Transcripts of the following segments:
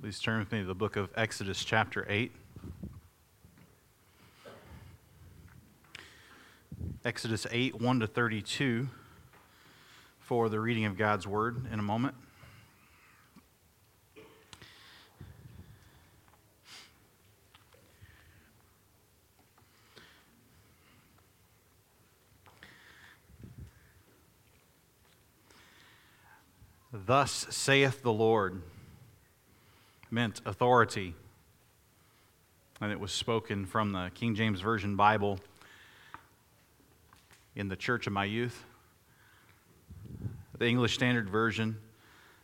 Please turn with me to the book of Exodus, chapter 8. Exodus 8, 1 to 32, for the reading of God's word in a moment. Thus saith the Lord meant authority. And it was spoken from the King James Version Bible in the church of my youth. The English Standard Version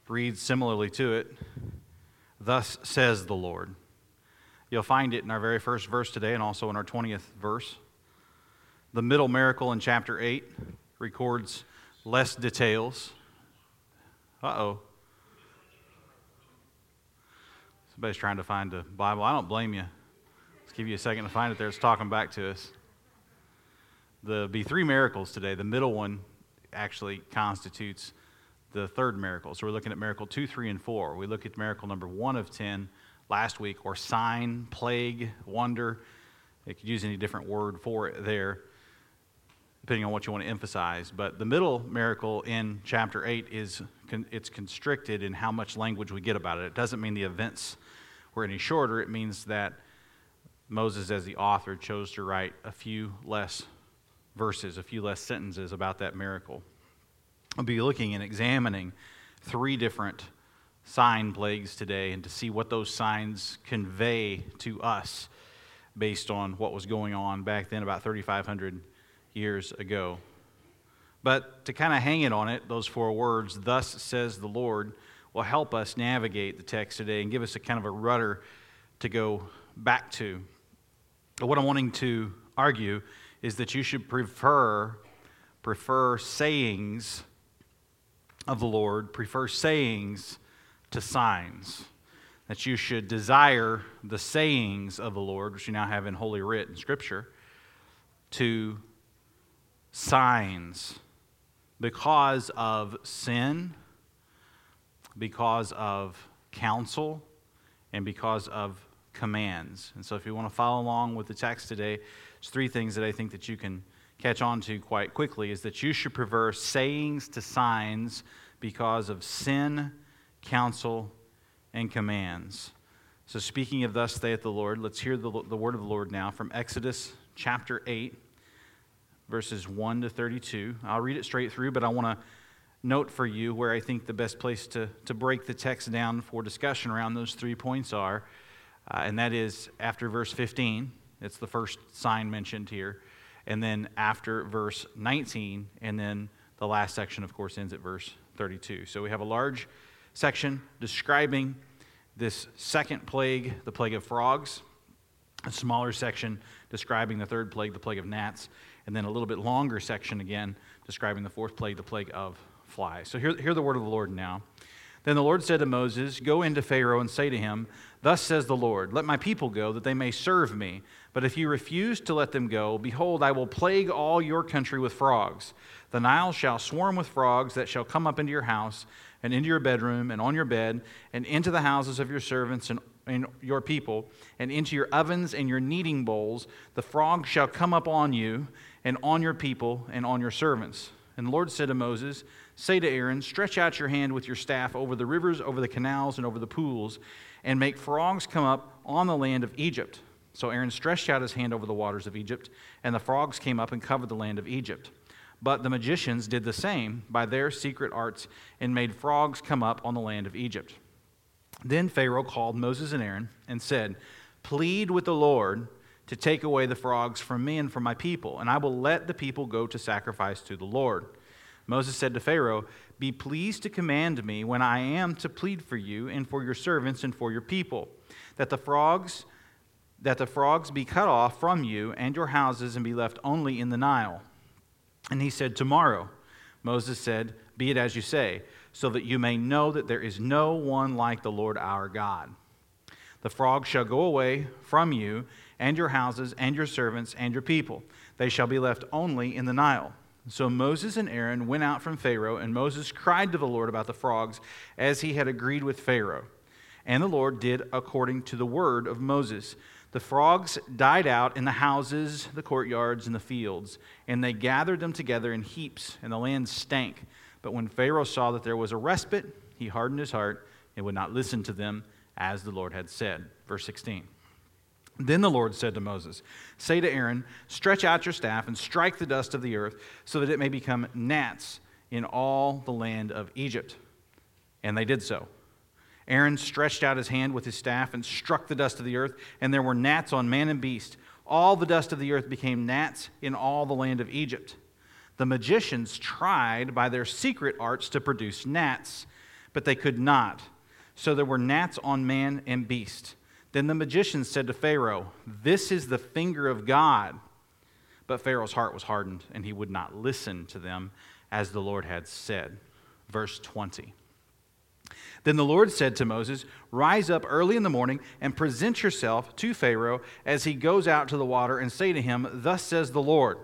reads similarly to it Thus says the Lord. You'll find it in our very first verse today and also in our 20th verse. The middle miracle in chapter 8 records less details. Uh oh. Somebody's trying to find a Bible. I don't blame you. Let's give you a second to find it there. It's talking back to us. The be three miracles today. The middle one actually constitutes the third miracle. So we're looking at miracle two, three, and four. We looked at miracle number one of ten last week, or sign, plague, wonder. They could use any different word for it there, depending on what you want to emphasize. But the middle miracle in chapter eight is it's constricted in how much language we get about it. It doesn't mean the events were any shorter, it means that Moses, as the author, chose to write a few less verses, a few less sentences about that miracle. I'll be looking and examining three different sign plagues today and to see what those signs convey to us based on what was going on back then, about 3,500 years ago. But to kind of hang it on it, those four words, thus says the Lord, will help us navigate the text today and give us a kind of a rudder to go back to. But what I'm wanting to argue is that you should prefer prefer sayings of the Lord, prefer sayings to signs. That you should desire the sayings of the Lord, which you now have in Holy Writ and Scripture, to signs because of sin because of counsel and because of commands. And so if you want to follow along with the text today, there's three things that I think that you can catch on to quite quickly is that you should prefer sayings to signs because of sin, counsel, and commands. So speaking of thus saith the Lord, let's hear the, the word of the Lord now from Exodus chapter 8, verses 1 to 32. I'll read it straight through, but I want to note for you where I think the best place to, to break the text down for discussion around those three points are, uh, and that is after verse 15. It's the first sign mentioned here. And then after verse 19, and then the last section, of course, ends at verse 32. So we have a large section describing this second plague, the plague of frogs, a smaller section describing the third plague, the plague of gnats, and then a little bit longer section again describing the fourth plague, the plague of fly. So hear, hear the word of the Lord now. Then the Lord said to Moses, Go into Pharaoh and say to him, Thus says the Lord, Let my people go, that they may serve me. But if you refuse to let them go, behold, I will plague all your country with frogs. The Nile shall swarm with frogs that shall come up into your house, and into your bedroom, and on your bed, and into the houses of your servants and, and your people, and into your ovens and your kneading bowls. The frogs shall come up on you, and on your people, and on your servants. And the Lord said to Moses, Say to Aaron, Stretch out your hand with your staff over the rivers, over the canals, and over the pools, and make frogs come up on the land of Egypt. So Aaron stretched out his hand over the waters of Egypt, and the frogs came up and covered the land of Egypt. But the magicians did the same by their secret arts and made frogs come up on the land of Egypt. Then Pharaoh called Moses and Aaron and said, Plead with the Lord to take away the frogs from me and from my people, and I will let the people go to sacrifice to the Lord. Moses said to Pharaoh, Be pleased to command me when I am to plead for you and for your servants and for your people, that the frogs that the frogs be cut off from you and your houses and be left only in the Nile. And he said, Tomorrow. Moses said, Be it as you say, so that you may know that there is no one like the Lord our God. The frogs shall go away from you and your houses and your servants and your people. They shall be left only in the Nile. So Moses and Aaron went out from Pharaoh, and Moses cried to the Lord about the frogs as he had agreed with Pharaoh. And the Lord did according to the word of Moses. The frogs died out in the houses, the courtyards, and the fields, and they gathered them together in heaps, and the land stank. But when Pharaoh saw that there was a respite, he hardened his heart and would not listen to them as the Lord had said. Verse 16. Then the Lord said to Moses, Say to Aaron, Stretch out your staff and strike the dust of the earth, so that it may become gnats in all the land of Egypt. And they did so. Aaron stretched out his hand with his staff and struck the dust of the earth, and there were gnats on man and beast. All the dust of the earth became gnats in all the land of Egypt. The magicians tried by their secret arts to produce gnats, but they could not. So there were gnats on man and beast. Then the magicians said to Pharaoh, This is the finger of God. But Pharaoh's heart was hardened, and he would not listen to them as the Lord had said. Verse 20. Then the Lord said to Moses, Rise up early in the morning and present yourself to Pharaoh as he goes out to the water, and say to him, Thus says the Lord,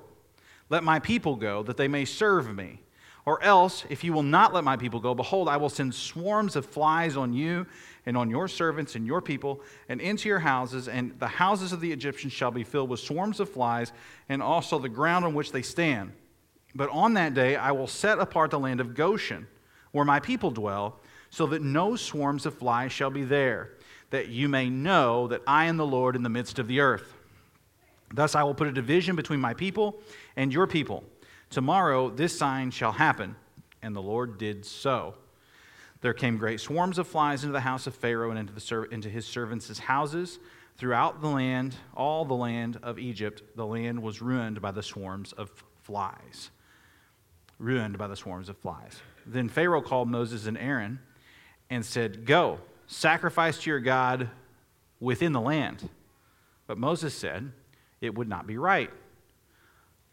Let my people go, that they may serve me. Or else, if you will not let my people go, behold, I will send swarms of flies on you and on your servants and your people, and into your houses, and the houses of the Egyptians shall be filled with swarms of flies, and also the ground on which they stand. But on that day I will set apart the land of Goshen, where my people dwell so that no swarms of flies shall be there, that you may know that I am the Lord in the midst of the earth. Thus I will put a division between my people and your people. Tomorrow this sign shall happen. And the Lord did so. There came great swarms of flies into the house of Pharaoh and into, the, into his servants' houses. Throughout the land, all the land of Egypt, the land was ruined by the swarms of flies. Ruined by the swarms of flies. Then Pharaoh called Moses and Aaron and said, Go, sacrifice to your God within the land. But Moses said, It would not be right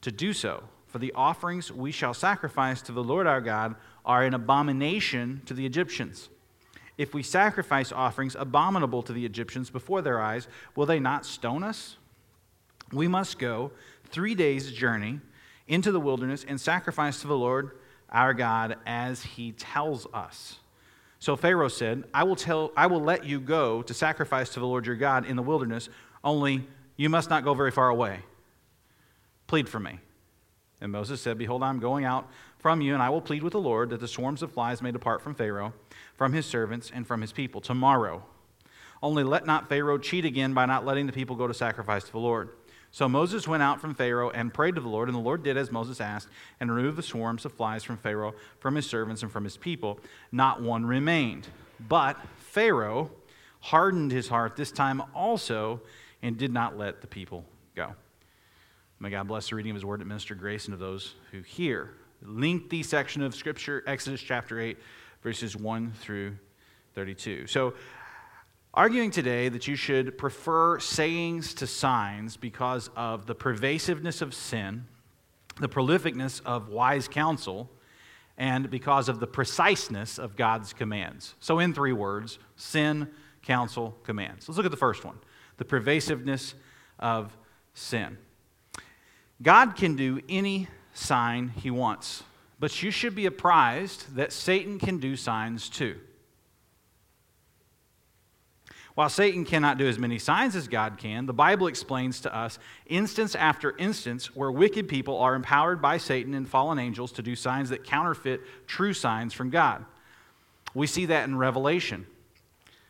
to do so, for the offerings we shall sacrifice to the Lord our God are an abomination to the Egyptians. If we sacrifice offerings abominable to the Egyptians before their eyes, will they not stone us? We must go three days' journey into the wilderness and sacrifice to the Lord our God as he tells us. So Pharaoh said, I will, tell, I will let you go to sacrifice to the Lord your God in the wilderness, only you must not go very far away. Plead for me. And Moses said, Behold, I'm going out from you, and I will plead with the Lord that the swarms of flies may depart from Pharaoh, from his servants, and from his people tomorrow. Only let not Pharaoh cheat again by not letting the people go to sacrifice to the Lord. So Moses went out from Pharaoh and prayed to the Lord, and the Lord did as Moses asked, and removed the swarms of flies from Pharaoh, from his servants, and from his people. Not one remained. But Pharaoh hardened his heart this time also, and did not let the people go. May God bless the reading of his word and minister grace into those who hear. Lengthy section of Scripture, Exodus chapter 8, verses 1 through 32. So, arguing today that you should prefer sayings to signs because of the pervasiveness of sin, the prolificness of wise counsel, and because of the preciseness of God's commands. So, in three words sin, counsel, commands. Let's look at the first one the pervasiveness of sin. God can do any sign he wants, but you should be apprised that Satan can do signs too. While Satan cannot do as many signs as God can, the Bible explains to us instance after instance where wicked people are empowered by Satan and fallen angels to do signs that counterfeit true signs from God. We see that in Revelation.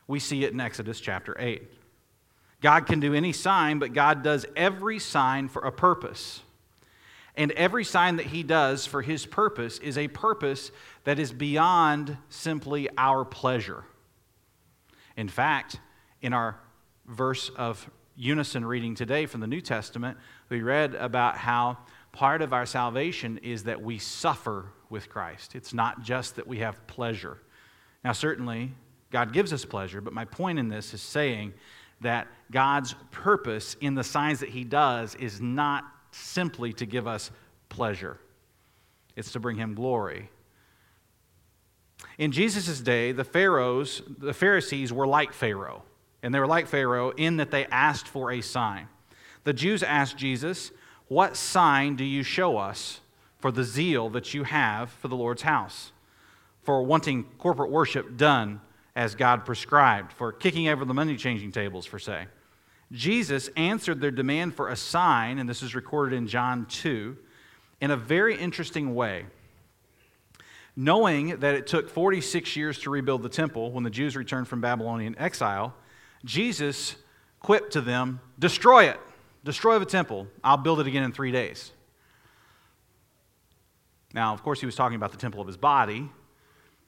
We see it in Exodus chapter 8. God can do any sign, but God does every sign for a purpose. And every sign that he does for his purpose is a purpose that is beyond simply our pleasure. In fact, in our verse of unison reading today from the New Testament, we read about how part of our salvation is that we suffer with Christ. It's not just that we have pleasure. Now, certainly, God gives us pleasure, but my point in this is saying that God's purpose in the signs that He does is not simply to give us pleasure, it's to bring Him glory. In Jesus' day, the Pharaohs, the Pharisees were like Pharaoh. And they were like Pharaoh in that they asked for a sign. The Jews asked Jesus, What sign do you show us for the zeal that you have for the Lord's house, for wanting corporate worship done as God prescribed, for kicking over the money changing tables, for say. Jesus answered their demand for a sign, and this is recorded in John 2, in a very interesting way. Knowing that it took 46 years to rebuild the temple when the Jews returned from Babylonian exile, Jesus quipped to them, Destroy it, destroy the temple. I'll build it again in three days. Now, of course, he was talking about the temple of his body,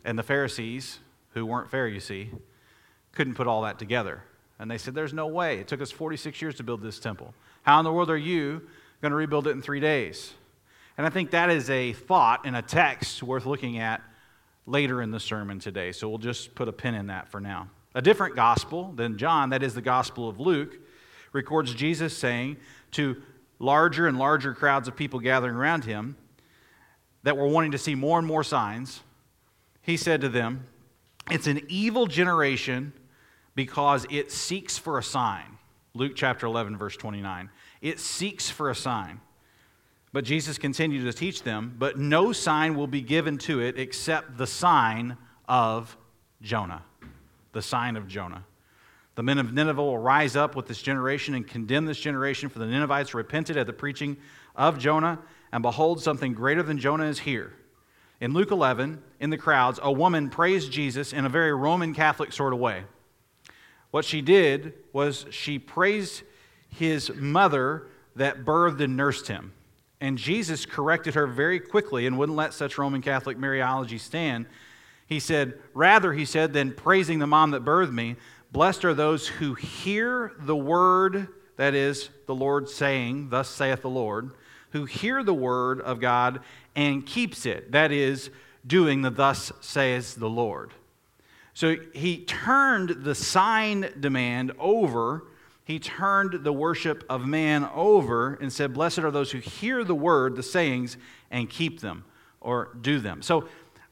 and the Pharisees, who weren't fair, you see, couldn't put all that together. And they said, There's no way. It took us 46 years to build this temple. How in the world are you going to rebuild it in three days? And I think that is a thought and a text worth looking at later in the sermon today. So we'll just put a pin in that for now. A different gospel than John, that is the gospel of Luke, records Jesus saying to larger and larger crowds of people gathering around him that were wanting to see more and more signs, he said to them, It's an evil generation because it seeks for a sign. Luke chapter 11, verse 29. It seeks for a sign. But Jesus continued to teach them, but no sign will be given to it except the sign of Jonah. The sign of Jonah. The men of Nineveh will rise up with this generation and condemn this generation, for the Ninevites repented at the preaching of Jonah, and behold, something greater than Jonah is here. In Luke 11, in the crowds, a woman praised Jesus in a very Roman Catholic sort of way. What she did was she praised his mother that birthed and nursed him. And Jesus corrected her very quickly and wouldn't let such Roman Catholic Mariology stand. He said, Rather, he said, than praising the mom that birthed me, blessed are those who hear the word, that is, the Lord saying, Thus saith the Lord, who hear the word of God and keeps it, that is, doing the Thus says the Lord. So he turned the sign demand over. He turned the worship of man over and said, Blessed are those who hear the word, the sayings, and keep them or do them. So,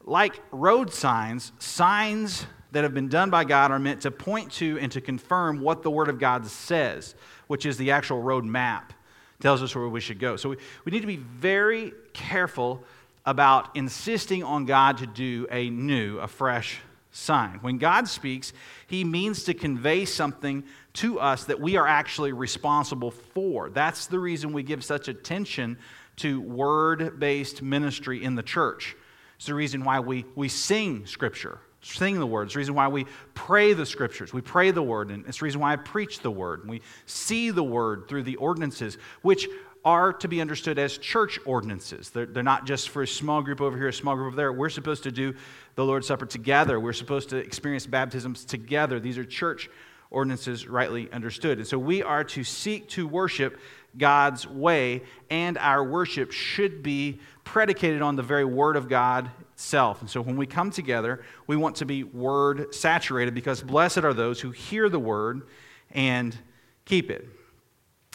like road signs, signs that have been done by God are meant to point to and to confirm what the Word of God says, which is the actual road map, tells us where we should go. So we, we need to be very careful about insisting on God to do a new, a fresh sign. When God speaks, he means to convey something to us that we are actually responsible for. That's the reason we give such attention to word based ministry in the church. It's the reason why we, we sing scripture, sing the word. It's the reason why we pray the scriptures. We pray the word, and it's the reason why I preach the word. And we see the word through the ordinances, which are to be understood as church ordinances. They're, they're not just for a small group over here, a small group over there. We're supposed to do the Lord's Supper together. We're supposed to experience baptisms together. These are church ordinances, rightly understood. And so we are to seek to worship God's way, and our worship should be predicated on the very Word of God itself. And so when we come together, we want to be Word saturated because blessed are those who hear the Word and keep it.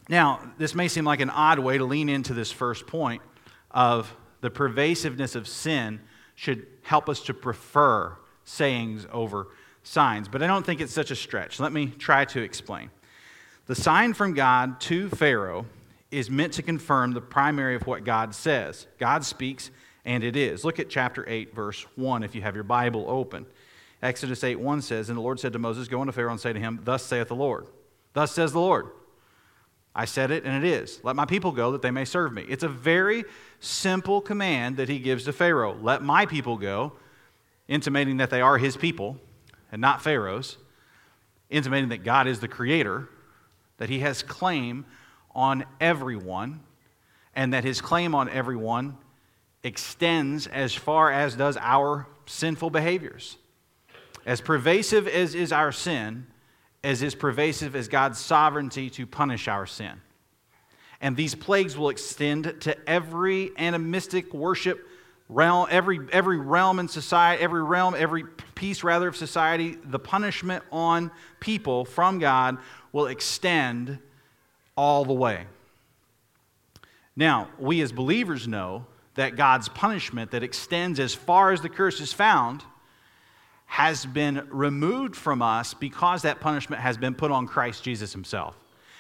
Now, this may seem like an odd way to lean into this first point of the pervasiveness of sin should help us to prefer sayings over signs, but I don't think it's such a stretch. Let me try to explain. The sign from God to Pharaoh is meant to confirm the primary of what God says. God speaks, and it is. Look at chapter 8, verse 1, if you have your Bible open. Exodus 8 1 says, And the Lord said to Moses, Go unto Pharaoh and say to him, Thus saith the Lord. Thus says the Lord. I said it, and it is. Let my people go that they may serve me. It's a very simple command that he gives to Pharaoh. Let my people go, intimating that they are his people and not Pharaoh's, intimating that God is the creator, that he has claim on everyone, and that his claim on everyone extends as far as does our sinful behaviors. As pervasive as is our sin, as is pervasive as God's sovereignty to punish our sin. And these plagues will extend to every animistic worship realm, every, every realm in society, every realm, every piece rather of society. The punishment on people from God will extend all the way. Now, we as believers know that God's punishment that extends as far as the curse is found has been removed from us because that punishment has been put on Christ Jesus himself.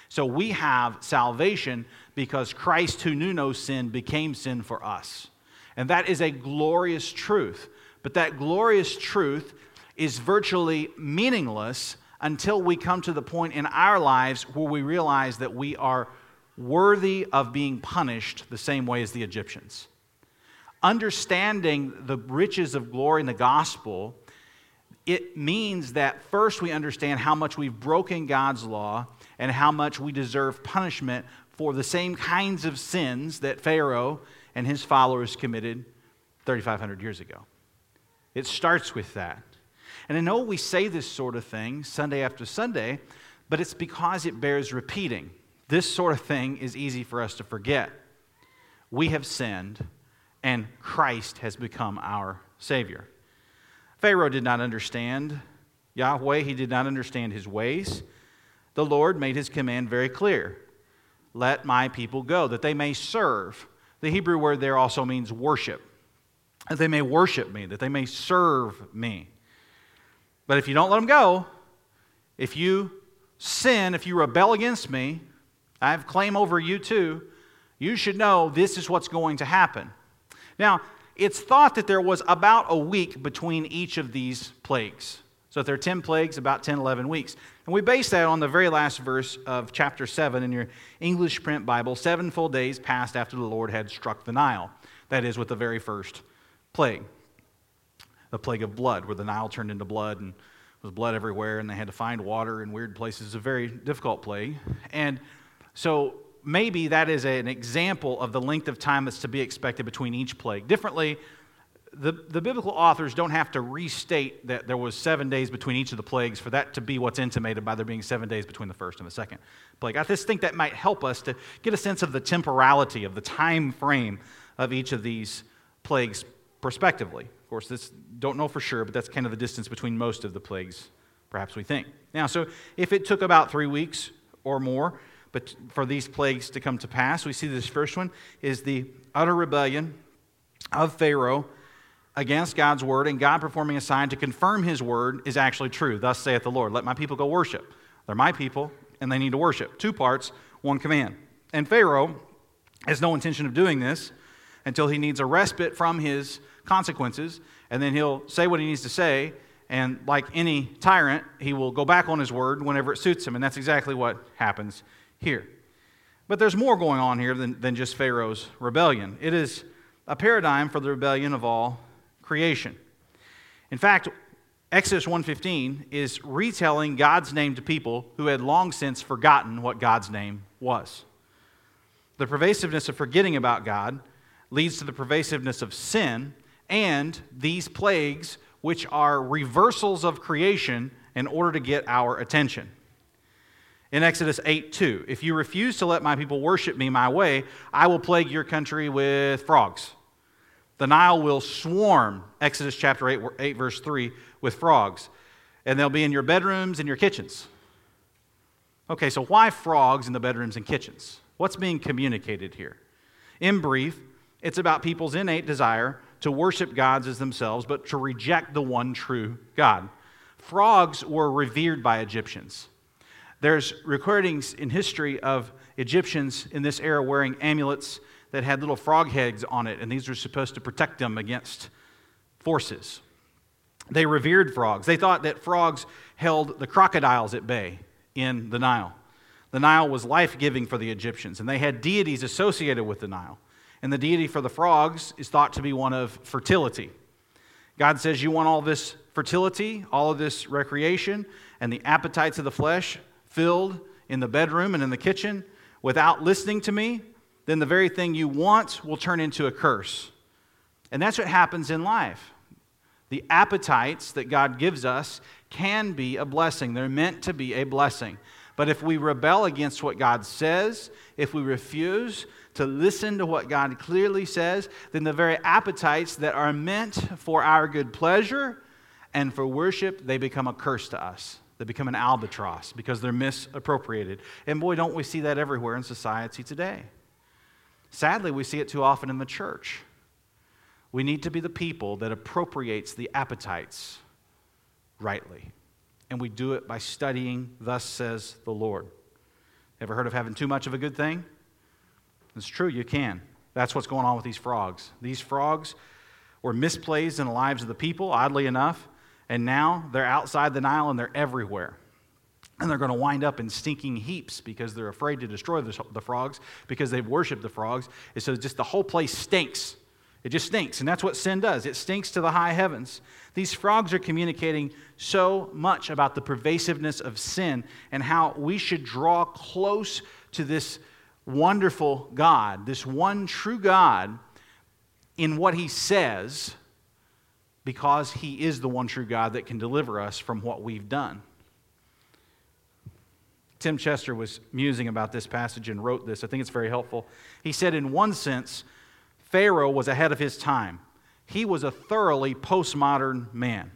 So we have salvation because Christ, who knew no sin, became sin for us. And that is a glorious truth. But that glorious truth is virtually meaningless until we come to the point in our lives where we realize that we are worthy of being punished the same way as the Egyptians. Understanding the riches of glory in the gospel, it means that first we understand how much we've broken God's law and how much we deserve punishment for the same kinds of sins that Pharaoh and his followers committed 3,500 years ago. It starts with that. And I know we say this sort of thing Sunday after Sunday, but it's because it bears repeating. This sort of thing is easy for us to forget. We have sinned, and Christ has become our Savior. Pharaoh did not understand Yahweh, he did not understand his ways. The Lord made his command very clear let my people go, that they may serve. The Hebrew word there also means worship, that they may worship me, that they may serve me. But if you don't let them go, if you sin, if you rebel against me, I have claim over you too, you should know this is what's going to happen. Now, it's thought that there was about a week between each of these plagues. So if there are 10 plagues, about 10, 11 weeks. And we base that on the very last verse of chapter 7 in your English print Bible. Seven full days passed after the Lord had struck the Nile. That is, with the very first plague the plague of blood, where the Nile turned into blood and was blood everywhere, and they had to find water in weird places. It's a very difficult plague. And so maybe that is an example of the length of time that's to be expected between each plague. Differently, the, the biblical authors don't have to restate that there was seven days between each of the plagues for that to be what's intimated by there being seven days between the first and the second plague. I just think that might help us to get a sense of the temporality, of the time frame of each of these plagues prospectively. Of course, this don't know for sure, but that's kind of the distance between most of the plagues, perhaps we think. Now, so if it took about three weeks or more, but for these plagues to come to pass, we see this first one is the utter rebellion of Pharaoh against God's word, and God performing a sign to confirm his word is actually true. Thus saith the Lord, Let my people go worship. They're my people, and they need to worship. Two parts, one command. And Pharaoh has no intention of doing this until he needs a respite from his consequences, and then he'll say what he needs to say, and like any tyrant, he will go back on his word whenever it suits him, and that's exactly what happens here. But there's more going on here than, than just Pharaoh's rebellion. It is a paradigm for the rebellion of all creation. In fact, Exodus 1:15 is retelling God's name to people who had long since forgotten what God's name was. The pervasiveness of forgetting about God leads to the pervasiveness of sin and these plagues, which are reversals of creation in order to get our attention. In Exodus 8 2, if you refuse to let my people worship me my way, I will plague your country with frogs. The Nile will swarm, Exodus chapter 8, 8 verse 3, with frogs. And they'll be in your bedrooms and your kitchens. Okay, so why frogs in the bedrooms and kitchens? What's being communicated here? In brief, it's about people's innate desire to worship gods as themselves, but to reject the one true God. Frogs were revered by Egyptians. There's recordings in history of Egyptians in this era wearing amulets that had little frog heads on it, and these were supposed to protect them against forces. They revered frogs. They thought that frogs held the crocodiles at bay in the Nile. The Nile was life giving for the Egyptians, and they had deities associated with the Nile. And the deity for the frogs is thought to be one of fertility. God says, You want all this fertility, all of this recreation, and the appetites of the flesh filled in the bedroom and in the kitchen without listening to me, then the very thing you want will turn into a curse. And that's what happens in life. The appetites that God gives us can be a blessing, they're meant to be a blessing. But if we rebel against what God says, if we refuse to listen to what God clearly says, then the very appetites that are meant for our good pleasure and for worship, they become a curse to us. They become an albatross because they're misappropriated. And boy, don't we see that everywhere in society today. Sadly, we see it too often in the church. We need to be the people that appropriates the appetites rightly. And we do it by studying, thus says the Lord. Ever heard of having too much of a good thing? It's true, you can. That's what's going on with these frogs. These frogs were misplaced in the lives of the people, oddly enough, And now they're outside the Nile and they're everywhere. And they're going to wind up in stinking heaps because they're afraid to destroy the, the frogs because they've worshiped the frogs. And so just the whole place stinks. It just stinks. And that's what sin does it stinks to the high heavens. These frogs are communicating so much about the pervasiveness of sin and how we should draw close to this wonderful God, this one true God, in what he says, because he is the one true God that can deliver us from what we've done. Tim Chester was musing about this passage and wrote this. I think it's very helpful. He said, in one sense, Pharaoh was ahead of his time. He was a thoroughly postmodern man.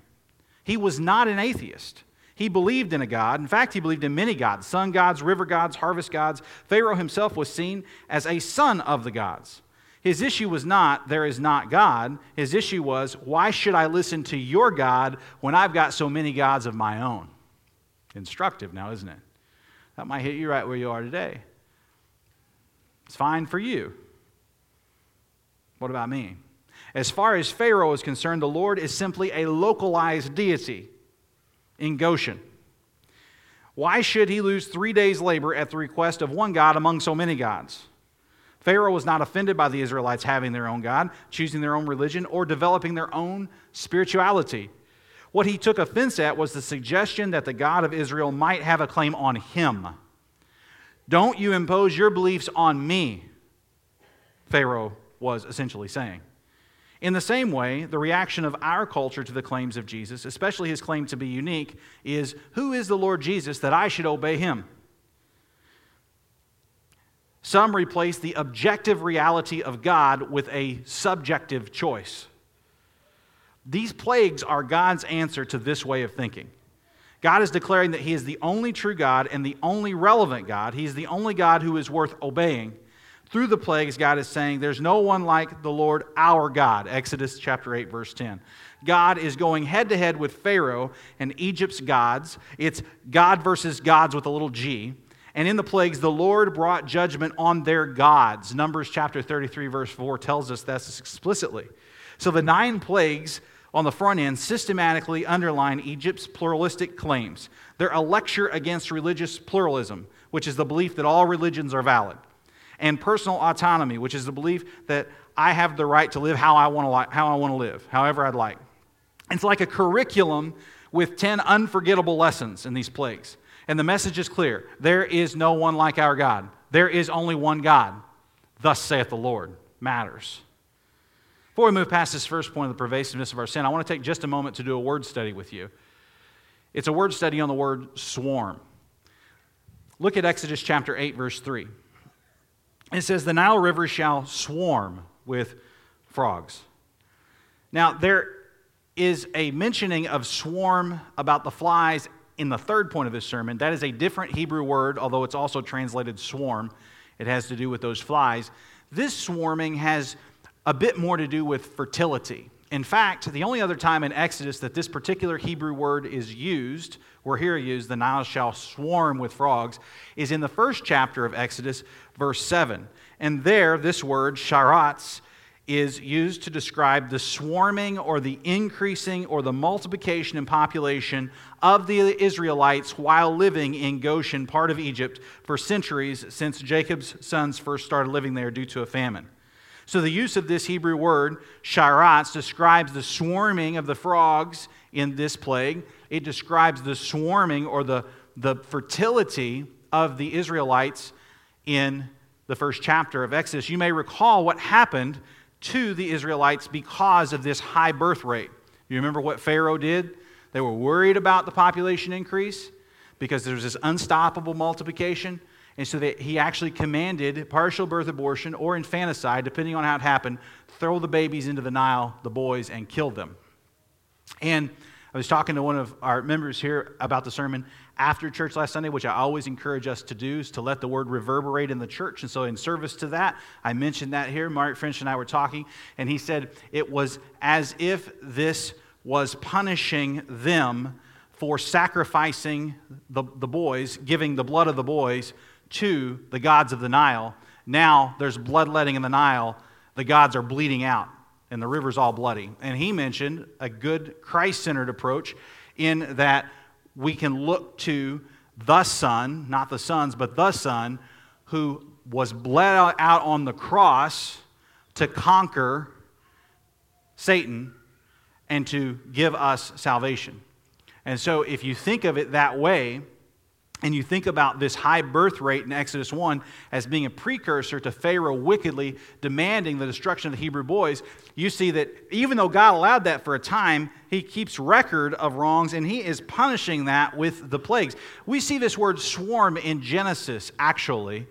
He was not an atheist. He believed in a God. In fact, he believed in many gods sun gods, river gods, harvest gods. Pharaoh himself was seen as a son of the gods. His issue was not, there is not God. His issue was, why should I listen to your God when I've got so many gods of my own? Instructive now, isn't it? That might hit you right where you are today. It's fine for you. What about me? As far as Pharaoh is concerned, the Lord is simply a localized deity in Goshen. Why should he lose three days' labor at the request of one God among so many gods? Pharaoh was not offended by the Israelites having their own God, choosing their own religion, or developing their own spirituality. What he took offense at was the suggestion that the God of Israel might have a claim on him. Don't you impose your beliefs on me, Pharaoh was essentially saying. In the same way, the reaction of our culture to the claims of Jesus, especially his claim to be unique, is Who is the Lord Jesus that I should obey him? Some replace the objective reality of God with a subjective choice. These plagues are God's answer to this way of thinking. God is declaring that He is the only true God and the only relevant God. He's the only God who is worth obeying. Through the plagues, God is saying, There's no one like the Lord our God. Exodus chapter 8, verse 10. God is going head to head with Pharaoh and Egypt's gods. It's God versus gods with a little g. And in the plagues, the Lord brought judgment on their gods. Numbers chapter 33, verse 4 tells us this explicitly. So the nine plagues on the front end systematically underline Egypt's pluralistic claims. They're a lecture against religious pluralism, which is the belief that all religions are valid, and personal autonomy, which is the belief that I have the right to live how I want to, li- how I want to live, however I'd like. It's like a curriculum with 10 unforgettable lessons in these plagues. And the message is clear there is no one like our God, there is only one God. Thus saith the Lord. Matters. Before we move past this first point of the pervasiveness of our sin, I want to take just a moment to do a word study with you. It's a word study on the word swarm. Look at Exodus chapter 8, verse 3. It says, The Nile River shall swarm with frogs. Now, there is a mentioning of swarm about the flies in the third point of this sermon. That is a different Hebrew word, although it's also translated swarm. It has to do with those flies. This swarming has a bit more to do with fertility. In fact, the only other time in Exodus that this particular Hebrew word is used, or here used, the Nile shall swarm with frogs, is in the first chapter of Exodus, verse 7. And there, this word, sharatz, is used to describe the swarming or the increasing or the multiplication in population of the Israelites while living in Goshen, part of Egypt, for centuries since Jacob's sons first started living there due to a famine. So the use of this Hebrew word, sharatz, describes the swarming of the frogs in this plague. It describes the swarming or the, the fertility of the Israelites in the first chapter of Exodus. You may recall what happened to the Israelites because of this high birth rate. You remember what Pharaoh did? They were worried about the population increase because there was this unstoppable multiplication. And so that he actually commanded partial birth abortion or infanticide, depending on how it happened, throw the babies into the Nile, the boys, and kill them. And I was talking to one of our members here about the sermon after church last Sunday, which I always encourage us to do, is to let the word reverberate in the church. And so, in service to that, I mentioned that here. Mark French and I were talking, and he said it was as if this was punishing them for sacrificing the, the boys, giving the blood of the boys to the gods of the Nile. Now there's bloodletting in the Nile. The gods are bleeding out. and the river's all bloody. And he mentioned a good Christ centered approach in that we can look to the Son, not the sons, but the Son, who was bled out on the cross to conquer Satan and to give us salvation. And so, if you think of it that way, and you think about this high birth rate in Exodus 1 as being a precursor to Pharaoh wickedly demanding the destruction of the Hebrew boys, you see that even though God allowed that for a time, he keeps record of wrongs and he is punishing that with the plagues. We see this word swarm in Genesis, actually,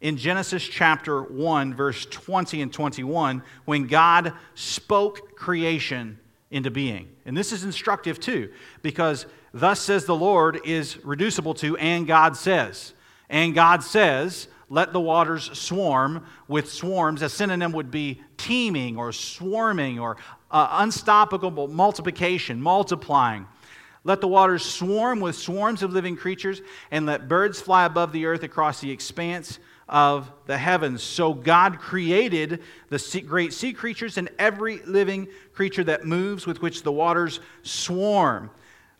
in Genesis chapter 1, verse 20 and 21, when God spoke creation into being. And this is instructive too, because thus says the Lord is reducible to, and God says. And God says, let the waters swarm with swarms. A synonym would be teeming or swarming or uh, unstoppable multiplication, multiplying. Let the waters swarm with swarms of living creatures, and let birds fly above the earth across the expanse of the heavens. So God created the great sea creatures and every living creature that moves with which the waters swarm.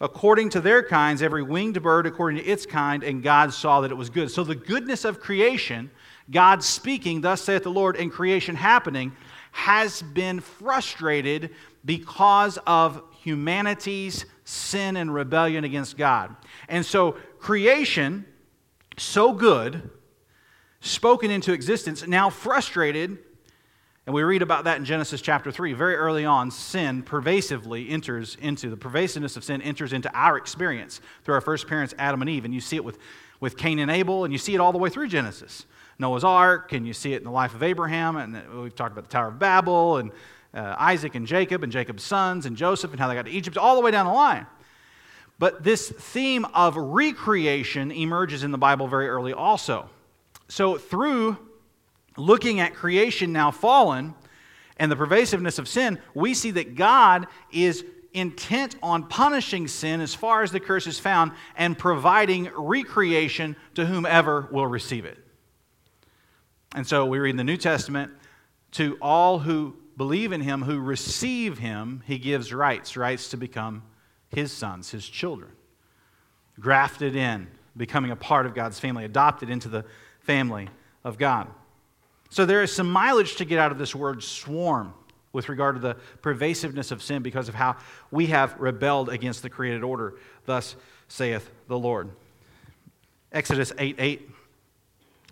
According to their kinds, every winged bird according to its kind, and God saw that it was good. So the goodness of creation, God speaking, thus saith the Lord, and creation happening, has been frustrated because of humanity's sin and rebellion against God. And so creation, so good, spoken into existence, now frustrated. And we read about that in Genesis chapter 3. Very early on, sin pervasively enters into, the pervasiveness of sin enters into our experience through our first parents, Adam and Eve. And you see it with, with Cain and Abel, and you see it all the way through Genesis. Noah's Ark, and you see it in the life of Abraham, and we've talked about the Tower of Babel, and uh, Isaac and Jacob, and Jacob's sons, and Joseph, and how they got to Egypt, all the way down the line. But this theme of recreation emerges in the Bible very early also. So, through looking at creation now fallen and the pervasiveness of sin, we see that God is intent on punishing sin as far as the curse is found and providing recreation to whomever will receive it. And so we read in the New Testament to all who believe in him, who receive him, he gives rights, rights to become his sons, his children, grafted in, becoming a part of God's family, adopted into the family of God. So there is some mileage to get out of this word swarm with regard to the pervasiveness of sin because of how we have rebelled against the created order. Thus saith the Lord. Exodus 8 8.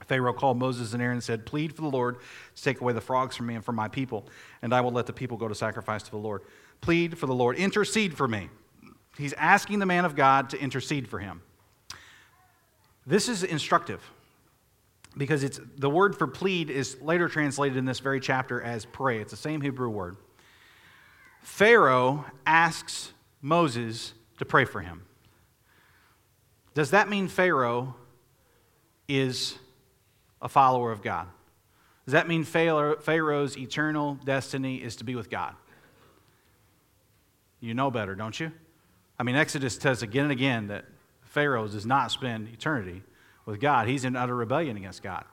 Pharaoh called Moses and Aaron and said, Plead for the Lord to take away the frogs from me and from my people, and I will let the people go to sacrifice to the Lord. Plead for the Lord. Intercede for me. He's asking the man of God to intercede for him. This is instructive because it's the word for plead is later translated in this very chapter as pray. It's the same Hebrew word. Pharaoh asks Moses to pray for him. Does that mean Pharaoh is a follower of God? Does that mean Pharaoh's eternal destiny is to be with God? You know better, don't you? I mean, Exodus says again and again that Pharaoh does not spend eternity with God. He's in utter rebellion against God.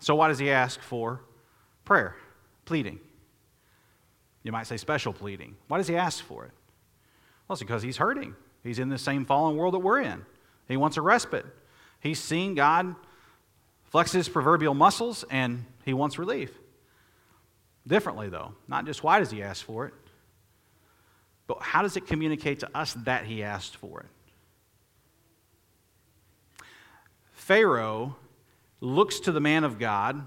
So, why does he ask for prayer, pleading? You might say special pleading. Why does he ask for it? Well, it's because he's hurting. He's in the same fallen world that we're in. He wants a respite. He's seen God flex his proverbial muscles and he wants relief. Differently, though. Not just why does he ask for it, but how does it communicate to us that he asked for it? Pharaoh looks to the man of God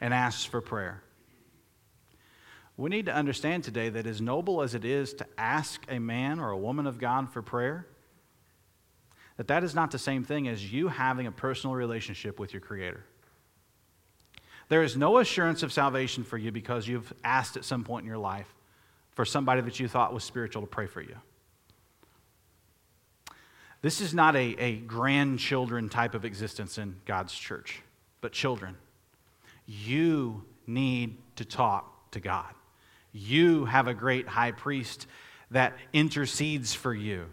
and asks for prayer. We need to understand today that as noble as it is to ask a man or a woman of God for prayer, that that is not the same thing as you having a personal relationship with your creator. There is no assurance of salvation for you because you've asked at some point in your life for somebody that you thought was spiritual to pray for you. This is not a, a grandchildren type of existence in God's church, but children. You need to talk to God. You have a great high priest that intercedes for you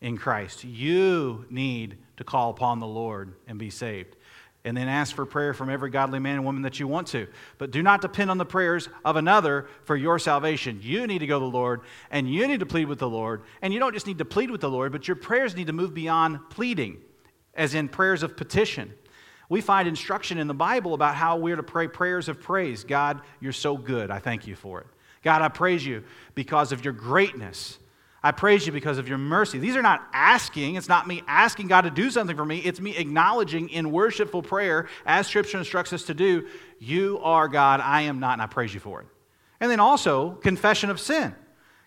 in Christ. You need to call upon the Lord and be saved. And then ask for prayer from every godly man and woman that you want to. But do not depend on the prayers of another for your salvation. You need to go to the Lord and you need to plead with the Lord. And you don't just need to plead with the Lord, but your prayers need to move beyond pleading, as in prayers of petition. We find instruction in the Bible about how we're to pray prayers of praise. God, you're so good. I thank you for it. God, I praise you because of your greatness. I praise you because of your mercy. These are not asking. It's not me asking God to do something for me. It's me acknowledging in worshipful prayer, as Scripture instructs us to do, you are God, I am not, and I praise you for it. And then also, confession of sin.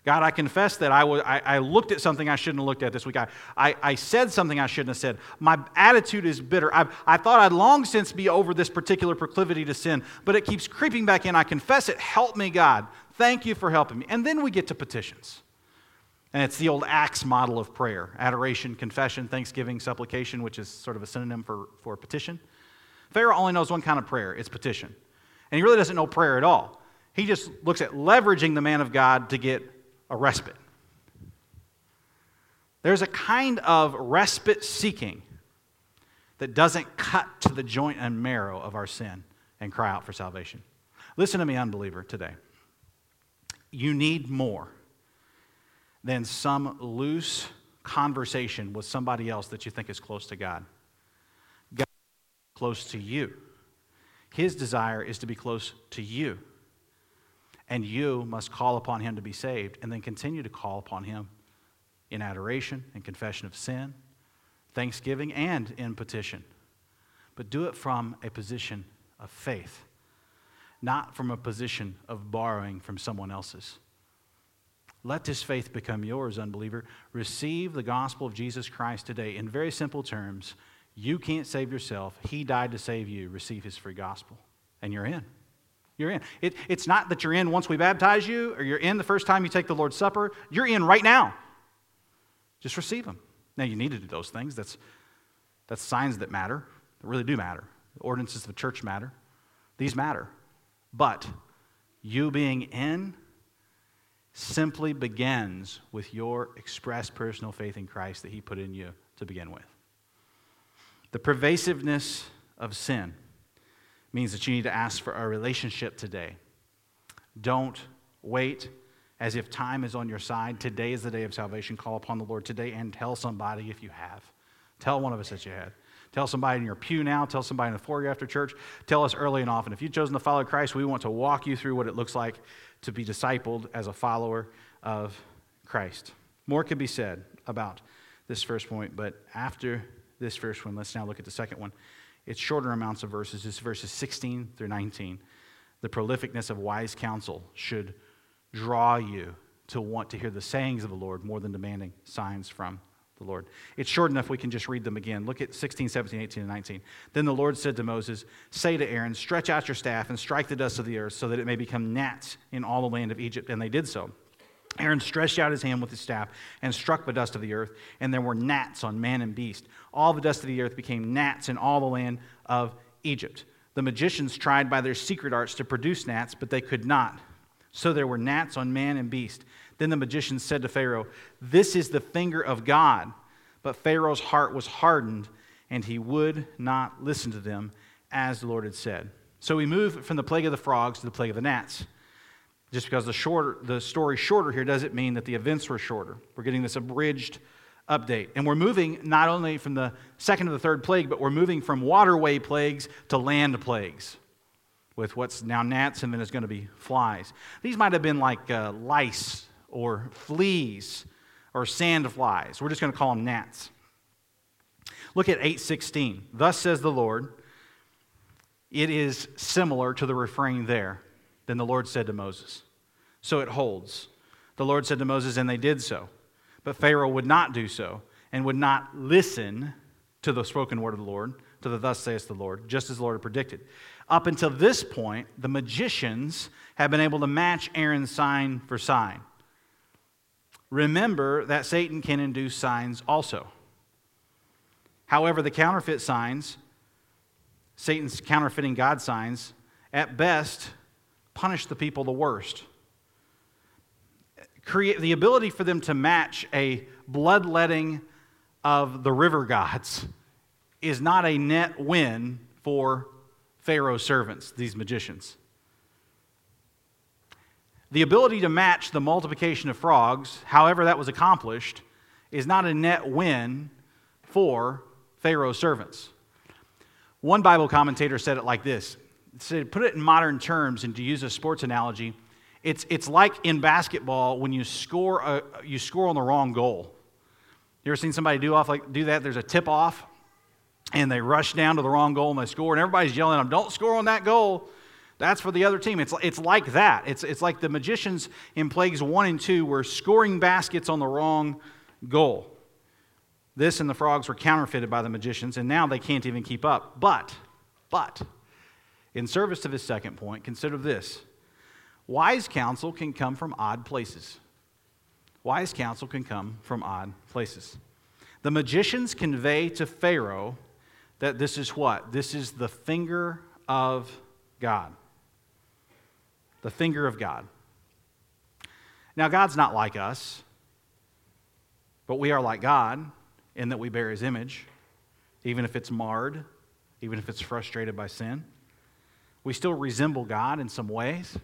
God, I confess that I, was, I, looked at something I shouldn't have looked at this week. I, I, I, said something I shouldn't have said. My attitude is bitter. I, I thought I'd long since be over this particular proclivity to sin, but it keeps creeping back in. I confess it. Help me, God. Thank you for helping me. And then we get to petitions. And it's the old Acts model of prayer adoration, confession, thanksgiving, supplication, which is sort of a synonym for, for petition. Pharaoh only knows one kind of prayer it's petition. And he really doesn't know prayer at all. He just looks at leveraging the man of God to get a respite. There's a kind of respite seeking that doesn't cut to the joint and marrow of our sin and cry out for salvation. Listen to me, unbeliever, today. You need more than some loose conversation with somebody else that you think is close to God. God is close to you. His desire is to be close to you. And you must call upon him to be saved and then continue to call upon him in adoration and confession of sin, thanksgiving, and in petition. But do it from a position of faith, not from a position of borrowing from someone else's. Let this faith become yours, unbeliever. Receive the gospel of Jesus Christ today. In very simple terms, you can't save yourself. He died to save you. Receive his free gospel, and you're in. You're in. It, it's not that you're in once we baptize you or you're in the first time you take the Lord's Supper. You're in right now. Just receive them. Now, you need to do those things. That's, that's signs that matter, that really do matter. The ordinances of the church matter. These matter. But you being in simply begins with your expressed personal faith in Christ that He put in you to begin with. The pervasiveness of sin means that you need to ask for a relationship today. Don't wait as if time is on your side. Today is the day of salvation. Call upon the Lord today and tell somebody if you have. Tell one of us that you had. Tell somebody in your pew now. Tell somebody in the foyer after church. Tell us early and often. If you've chosen to follow Christ, we want to walk you through what it looks like to be discipled as a follower of Christ. More could be said about this first point, but after this first one, let's now look at the second one. It's shorter amounts of verses, it's verses 16 through 19. The prolificness of wise counsel should draw you to want to hear the sayings of the Lord more than demanding signs from the Lord. It's short enough we can just read them again. Look at 16, 17, 18, and 19. Then the Lord said to Moses, Say to Aaron, Stretch out your staff and strike the dust of the earth so that it may become gnats in all the land of Egypt. And they did so. Aaron stretched out his hand with his staff and struck the dust of the earth, and there were gnats on man and beast. All the dust of the earth became gnats in all the land of Egypt. The magicians tried by their secret arts to produce gnats, but they could not. So there were gnats on man and beast. Then the magician said to Pharaoh, This is the finger of God. But Pharaoh's heart was hardened, and he would not listen to them, as the Lord had said. So we move from the plague of the frogs to the plague of the gnats. Just because the, shorter, the story's shorter here doesn't mean that the events were shorter. We're getting this abridged update. And we're moving not only from the second to the third plague, but we're moving from waterway plagues to land plagues with what's now gnats and then is going to be flies. These might have been like uh, lice or fleas or sand flies. We're just going to call them gnats. Look at 8:16. Thus says the Lord. It is similar to the refrain there. Then the Lord said to Moses. So it holds. The Lord said to Moses, and they did so. But Pharaoh would not do so and would not listen to the spoken word of the Lord, to the thus saith the Lord, just as the Lord had predicted. Up until this point, the magicians have been able to match Aaron's sign for sign. Remember that Satan can induce signs also. However, the counterfeit signs, Satan's counterfeiting God signs, at best punish the people the worst. Create the ability for them to match a bloodletting of the river gods is not a net win for Pharaoh's servants, these magicians. The ability to match the multiplication of frogs, however that was accomplished, is not a net win for Pharaoh's servants. One Bible commentator said it like this said, put it in modern terms and to use a sports analogy, it's, it's like in basketball when you score, a, you score on the wrong goal. You ever seen somebody do, off like, do that? There's a tip off, and they rush down to the wrong goal and they score, and everybody's yelling at them, don't score on that goal. That's for the other team. It's, it's like that. It's, it's like the magicians in Plagues 1 and 2 were scoring baskets on the wrong goal. This and the frogs were counterfeited by the magicians, and now they can't even keep up. But, but, in service to this second point, consider this wise counsel can come from odd places. Wise counsel can come from odd places. The magicians convey to Pharaoh that this is what? This is the finger of God the finger of God. Now, God's not like us, but we are like God in that we bear his image, even if it's marred, even if it's frustrated by sin. We still resemble God in some ways.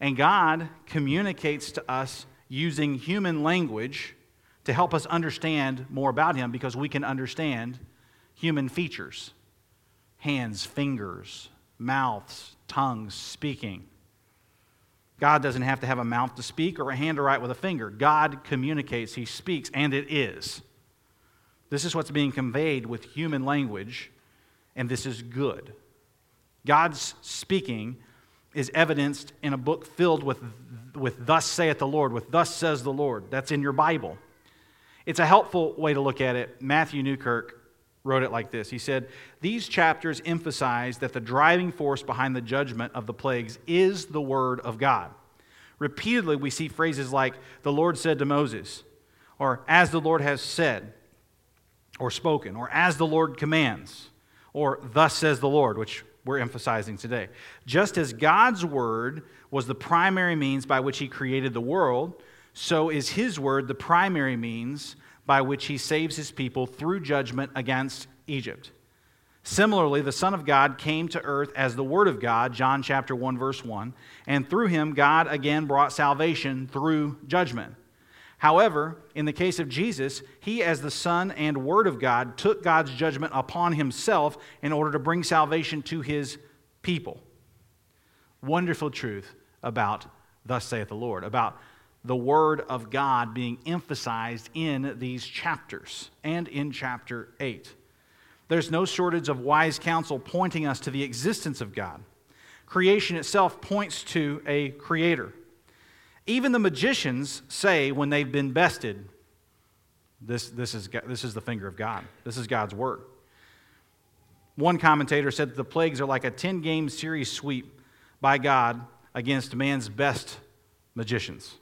And God communicates to us using human language to help us understand more about him because we can understand human features hands, fingers, mouths, tongues, speaking. God doesn't have to have a mouth to speak or a hand to write with a finger. God communicates, He speaks, and it is. This is what's being conveyed with human language, and this is good. God's speaking is evidenced in a book filled with, with Thus saith the Lord, with Thus says the Lord. That's in your Bible. It's a helpful way to look at it. Matthew Newkirk wrote it like this He said, These chapters emphasize that the driving force behind the judgment of the plagues is the Word of God. Repeatedly, we see phrases like, The Lord said to Moses, or as the Lord has said, or spoken, or as the Lord commands, or thus says the Lord, which we're emphasizing today. Just as God's Word was the primary means by which He created the world, so is His Word the primary means by which he saves his people through judgment against Egypt. Similarly, the Son of God came to earth as the Word of God, John chapter 1, verse 1, and through him, God again brought salvation through judgment. However, in the case of Jesus, he, as the Son and Word of God, took God's judgment upon himself in order to bring salvation to his people. Wonderful truth about Thus saith the Lord, about the Word of God being emphasized in these chapters and in chapter 8. There's no shortage of wise counsel pointing us to the existence of God. Creation itself points to a creator. Even the magicians say when they've been bested, this, this, is, this is the finger of God. This is God's word. One commentator said that the plagues are like a 10 game series sweep by God against man's best magicians.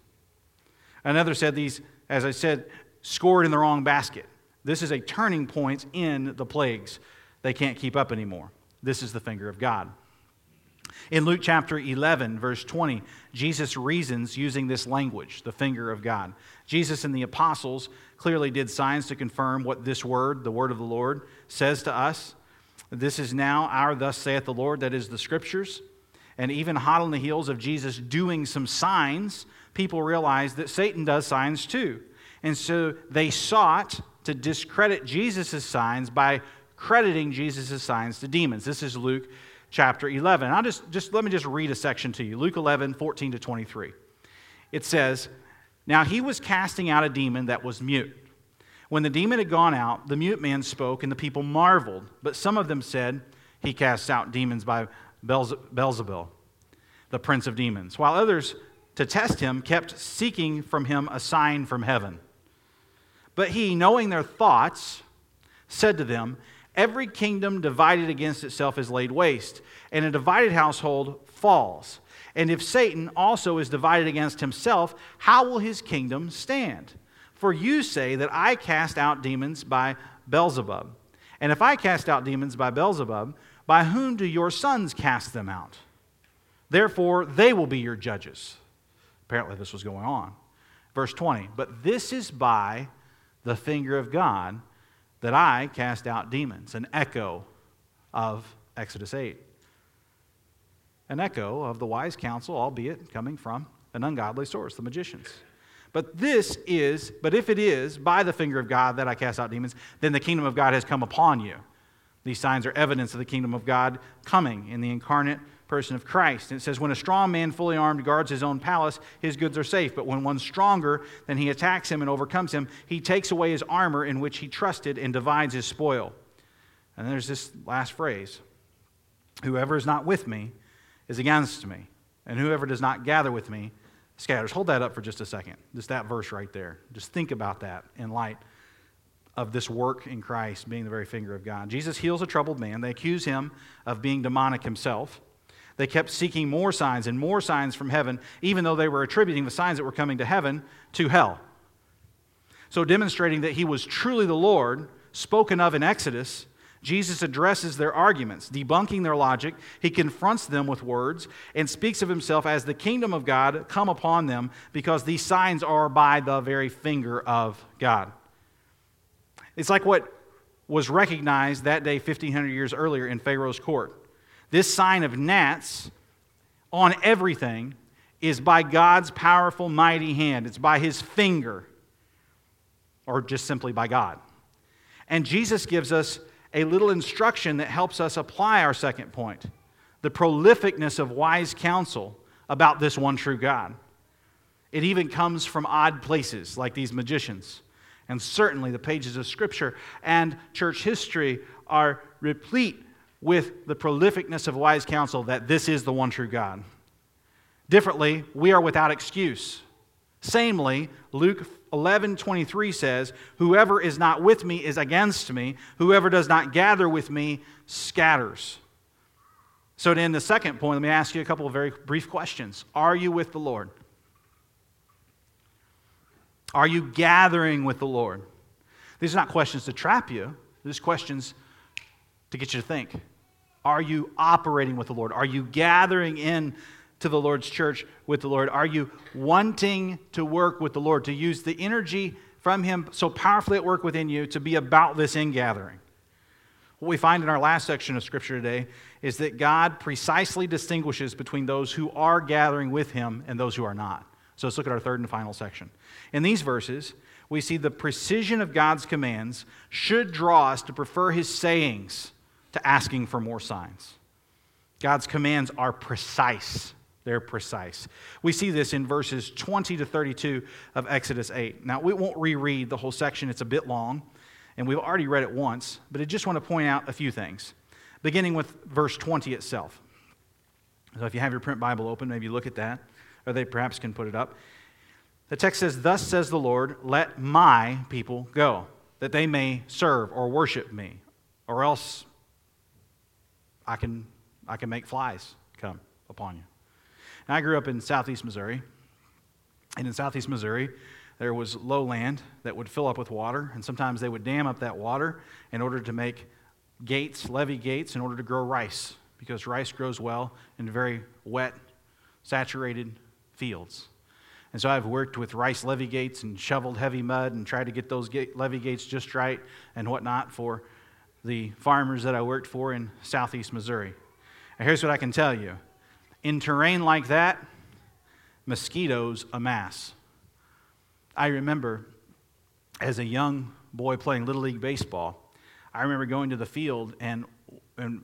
Another said these, as I said, scored in the wrong basket. This is a turning point in the plagues. They can't keep up anymore. This is the finger of God. In Luke chapter 11, verse 20, Jesus reasons using this language, the finger of God. Jesus and the apostles clearly did signs to confirm what this word, the word of the Lord, says to us. This is now our thus saith the Lord, that is the scriptures. And even hot on the heels of Jesus doing some signs, people realized that Satan does signs too. And so they sought to discredit Jesus' signs by crediting Jesus' signs to demons. This is Luke chapter 11. I'll just, just let me just read a section to you. Luke 11, 14 to 23. It says, Now he was casting out a demon that was mute. When the demon had gone out, the mute man spoke, and the people marveled. But some of them said, He casts out demons by Beelzebul, the prince of demons, while others to test him, kept seeking from him a sign from heaven. But he, knowing their thoughts, said to them, Every kingdom divided against itself is laid waste, and a divided household falls. And if Satan also is divided against himself, how will his kingdom stand? For you say that I cast out demons by Beelzebub. And if I cast out demons by Beelzebub, by whom do your sons cast them out? Therefore, they will be your judges. Apparently, this was going on. Verse 20, but this is by the finger of God that I cast out demons. An echo of Exodus 8. An echo of the wise counsel, albeit coming from an ungodly source, the magicians. But this is, but if it is by the finger of God that I cast out demons, then the kingdom of God has come upon you. These signs are evidence of the kingdom of God coming in the incarnate person of Christ. And it says, When a strong man fully armed guards his own palace, his goods are safe. But when one's stronger, then he attacks him and overcomes him. He takes away his armor in which he trusted and divides his spoil. And there's this last phrase Whoever is not with me is against me, and whoever does not gather with me scatters. Hold that up for just a second. Just that verse right there. Just think about that in light of this work in Christ being the very finger of God. Jesus heals a troubled man. They accuse him of being demonic himself. They kept seeking more signs and more signs from heaven, even though they were attributing the signs that were coming to heaven to hell. So, demonstrating that he was truly the Lord, spoken of in Exodus, Jesus addresses their arguments, debunking their logic. He confronts them with words and speaks of himself as the kingdom of God come upon them because these signs are by the very finger of God. It's like what was recognized that day 1500 years earlier in Pharaoh's court. This sign of gnats on everything is by God's powerful, mighty hand. It's by his finger, or just simply by God. And Jesus gives us a little instruction that helps us apply our second point the prolificness of wise counsel about this one true God. It even comes from odd places, like these magicians. And certainly the pages of Scripture and church history are replete with the prolificness of wise counsel that this is the one true God. Differently, we are without excuse. Samely, Luke 11 23 says, Whoever is not with me is against me. Whoever does not gather with me scatters. So, to end the second point, let me ask you a couple of very brief questions. Are you with the Lord? Are you gathering with the Lord? These are not questions to trap you, these are questions to get you to think. Are you operating with the Lord? Are you gathering in to the Lord's church with the Lord? Are you wanting to work with the Lord, to use the energy from Him so powerfully at work within you to be about this ingathering? What we find in our last section of Scripture today is that God precisely distinguishes between those who are gathering with Him and those who are not. So let's look at our third and final section. In these verses, we see the precision of God's commands should draw us to prefer His sayings to asking for more signs. God's commands are precise. They're precise. We see this in verses 20 to 32 of Exodus 8. Now, we won't reread the whole section, it's a bit long, and we've already read it once, but I just want to point out a few things, beginning with verse 20 itself. So, if you have your print Bible open, maybe look at that, or they perhaps can put it up. The text says, Thus says the Lord, let my people go, that they may serve or worship me, or else I can, I can make flies come upon you. And I grew up in southeast Missouri. And in southeast Missouri, there was lowland that would fill up with water, and sometimes they would dam up that water in order to make gates, levee gates, in order to grow rice, because rice grows well in very wet, saturated fields. And so I've worked with rice levee gates and shoveled heavy mud and tried to get those levee gates just right and whatnot for the farmers that I worked for in southeast Missouri. And here's what I can tell you in terrain like that, mosquitoes amass. I remember as a young boy playing Little League Baseball, I remember going to the field and, and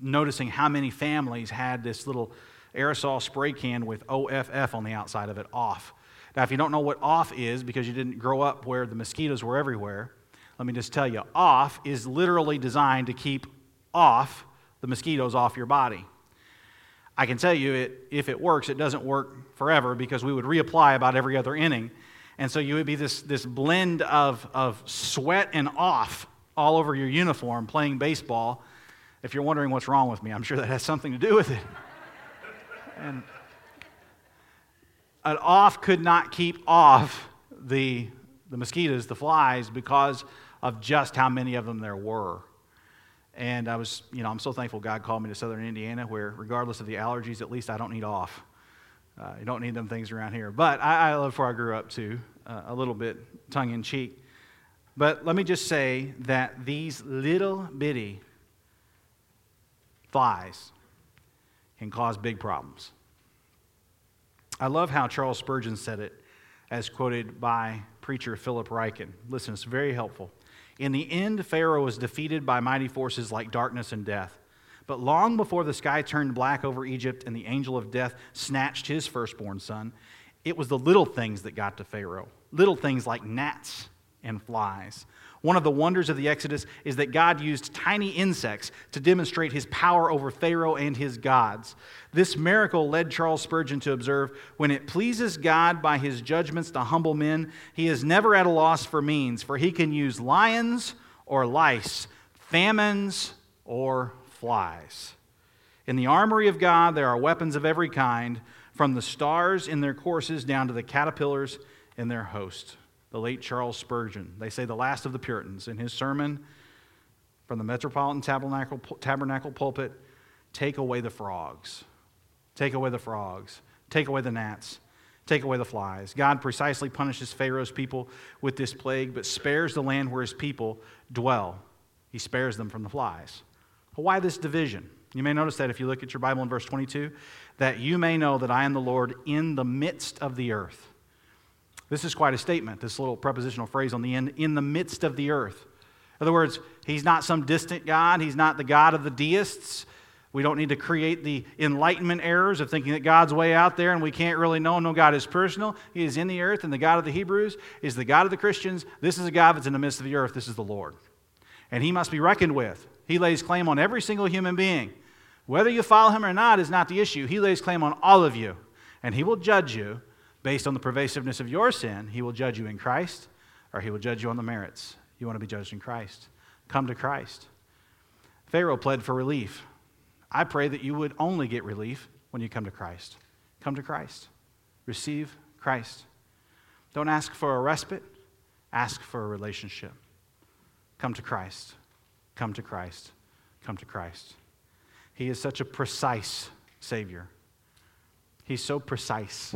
noticing how many families had this little aerosol spray can with OFF on the outside of it, off. Now, if you don't know what off is because you didn't grow up where the mosquitoes were everywhere, let me just tell you off is literally designed to keep off the mosquitoes off your body. I can tell you, it, if it works, it doesn't work forever because we would reapply about every other inning. And so you would be this, this blend of, of sweat and off all over your uniform playing baseball. If you're wondering what's wrong with me, I'm sure that has something to do with it. and an off could not keep off the, the mosquitoes, the flies, because of just how many of them there were. And I was, you know, I'm so thankful God called me to southern Indiana, where regardless of the allergies, at least I don't need off. Uh, you don't need them things around here. But I, I loved where I grew up too, uh, a little bit tongue in cheek. But let me just say that these little bitty flies can cause big problems. I love how Charles Spurgeon said it, as quoted by preacher Philip Ryken. Listen, it's very helpful. In the end, Pharaoh was defeated by mighty forces like darkness and death. But long before the sky turned black over Egypt and the angel of death snatched his firstborn son, it was the little things that got to Pharaoh. Little things like gnats and flies. One of the wonders of the Exodus is that God used tiny insects to demonstrate his power over Pharaoh and his gods. This miracle led Charles Spurgeon to observe when it pleases God by his judgments to humble men, he is never at a loss for means, for he can use lions or lice, famines or flies. In the armory of God, there are weapons of every kind, from the stars in their courses down to the caterpillars in their host the late Charles Spurgeon. They say the last of the Puritans. In his sermon from the Metropolitan Tabernacle, Tabernacle pulpit, take away the frogs. Take away the frogs. Take away the gnats. Take away the flies. God precisely punishes Pharaoh's people with this plague, but spares the land where his people dwell. He spares them from the flies. But why this division? You may notice that if you look at your Bible in verse 22, that you may know that I am the Lord in the midst of the earth. This is quite a statement, this little prepositional phrase on the end, in the midst of the earth. In other words, he's not some distant God, he's not the God of the deists. We don't need to create the enlightenment errors of thinking that God's way out there and we can't really know. No, God is personal. He is in the earth, and the God of the Hebrews is the God of the Christians. This is a God that's in the midst of the earth. This is the Lord. And he must be reckoned with. He lays claim on every single human being. Whether you follow him or not is not the issue. He lays claim on all of you, and he will judge you based on the pervasiveness of your sin, he will judge you in Christ or he will judge you on the merits. You want to be judged in Christ. Come to Christ. Pharaoh pled for relief. I pray that you would only get relief when you come to Christ. Come to Christ. Receive Christ. Don't ask for a respite, ask for a relationship. Come to Christ. Come to Christ. Come to Christ. He is such a precise Savior. He's so precise.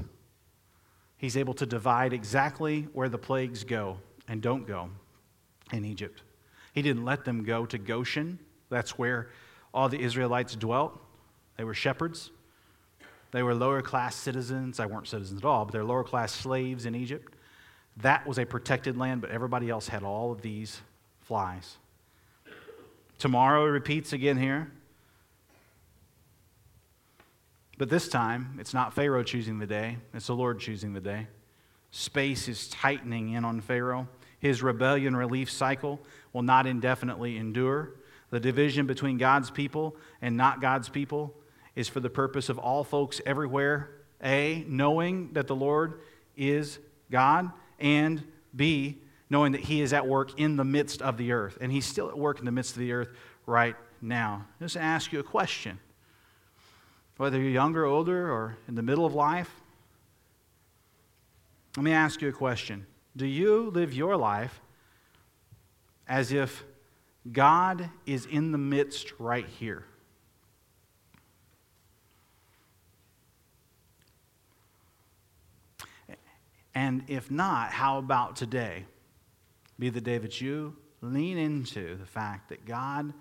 He's able to divide exactly where the plagues go and don't go in Egypt. He didn't let them go to Goshen. That's where all the Israelites dwelt. They were shepherds. They were lower class citizens. They weren't citizens at all, but they're lower class slaves in Egypt. That was a protected land, but everybody else had all of these flies. Tomorrow repeats again here. But this time, it's not Pharaoh choosing the day, it's the Lord choosing the day. Space is tightening in on Pharaoh. His rebellion relief cycle will not indefinitely endure. The division between God's people and not God's people is for the purpose of all folks everywhere A, knowing that the Lord is God, and B, knowing that He is at work in the midst of the earth. And He's still at work in the midst of the earth right now. Just ask you a question whether you're younger, older, or in the middle of life. Let me ask you a question Do you live your life as if God is in the midst right here? And if not, how about today? Be the day that you lean into the fact that God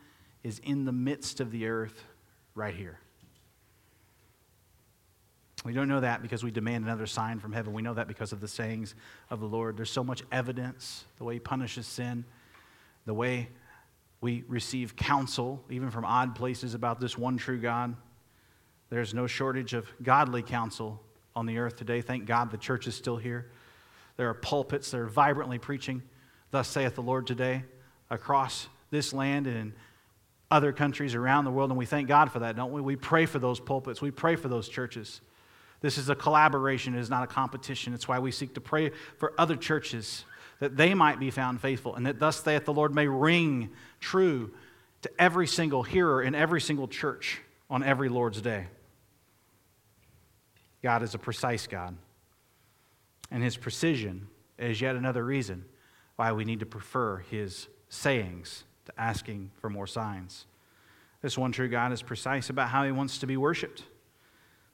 is in the midst of the earth right here. We don't know that because we demand another sign from heaven. We know that because of the sayings of the Lord. There's so much evidence, the way he punishes sin, the way we receive counsel, even from odd places, about this one true God. There's no shortage of godly counsel on the earth today. Thank God the church is still here. There are pulpits that are vibrantly preaching, Thus saith the Lord today, across this land and in other countries around the world. And we thank God for that, don't we? We pray for those pulpits, we pray for those churches. This is a collaboration, it is not a competition. It's why we seek to pray for other churches that they might be found faithful, and that thus saith the Lord may ring true to every single hearer in every single church on every Lord's day. God is a precise God, and his precision is yet another reason why we need to prefer his sayings to asking for more signs. This one true God is precise about how he wants to be worshiped.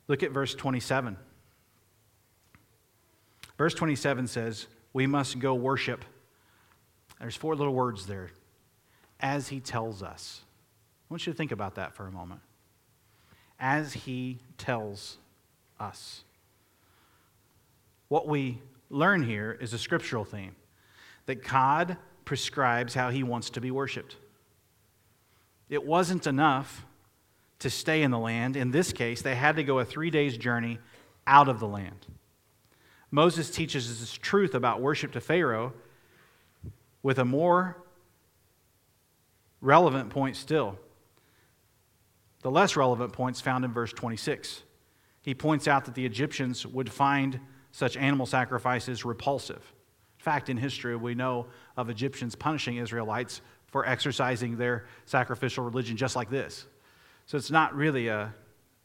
Look at verse 27. Verse 27 says, We must go worship. There's four little words there. As he tells us. I want you to think about that for a moment. as he tells us. What we learn here is a scriptural theme that God prescribes how he wants to be worshiped. It wasn't enough to stay in the land. In this case, they had to go a three days journey out of the land. Moses teaches us this truth about worship to Pharaoh with a more relevant point still. The less relevant points found in verse 26. He points out that the Egyptians would find such animal sacrifices repulsive. In fact, in history, we know of Egyptians punishing Israelites for exercising their sacrificial religion just like this. So it's not really a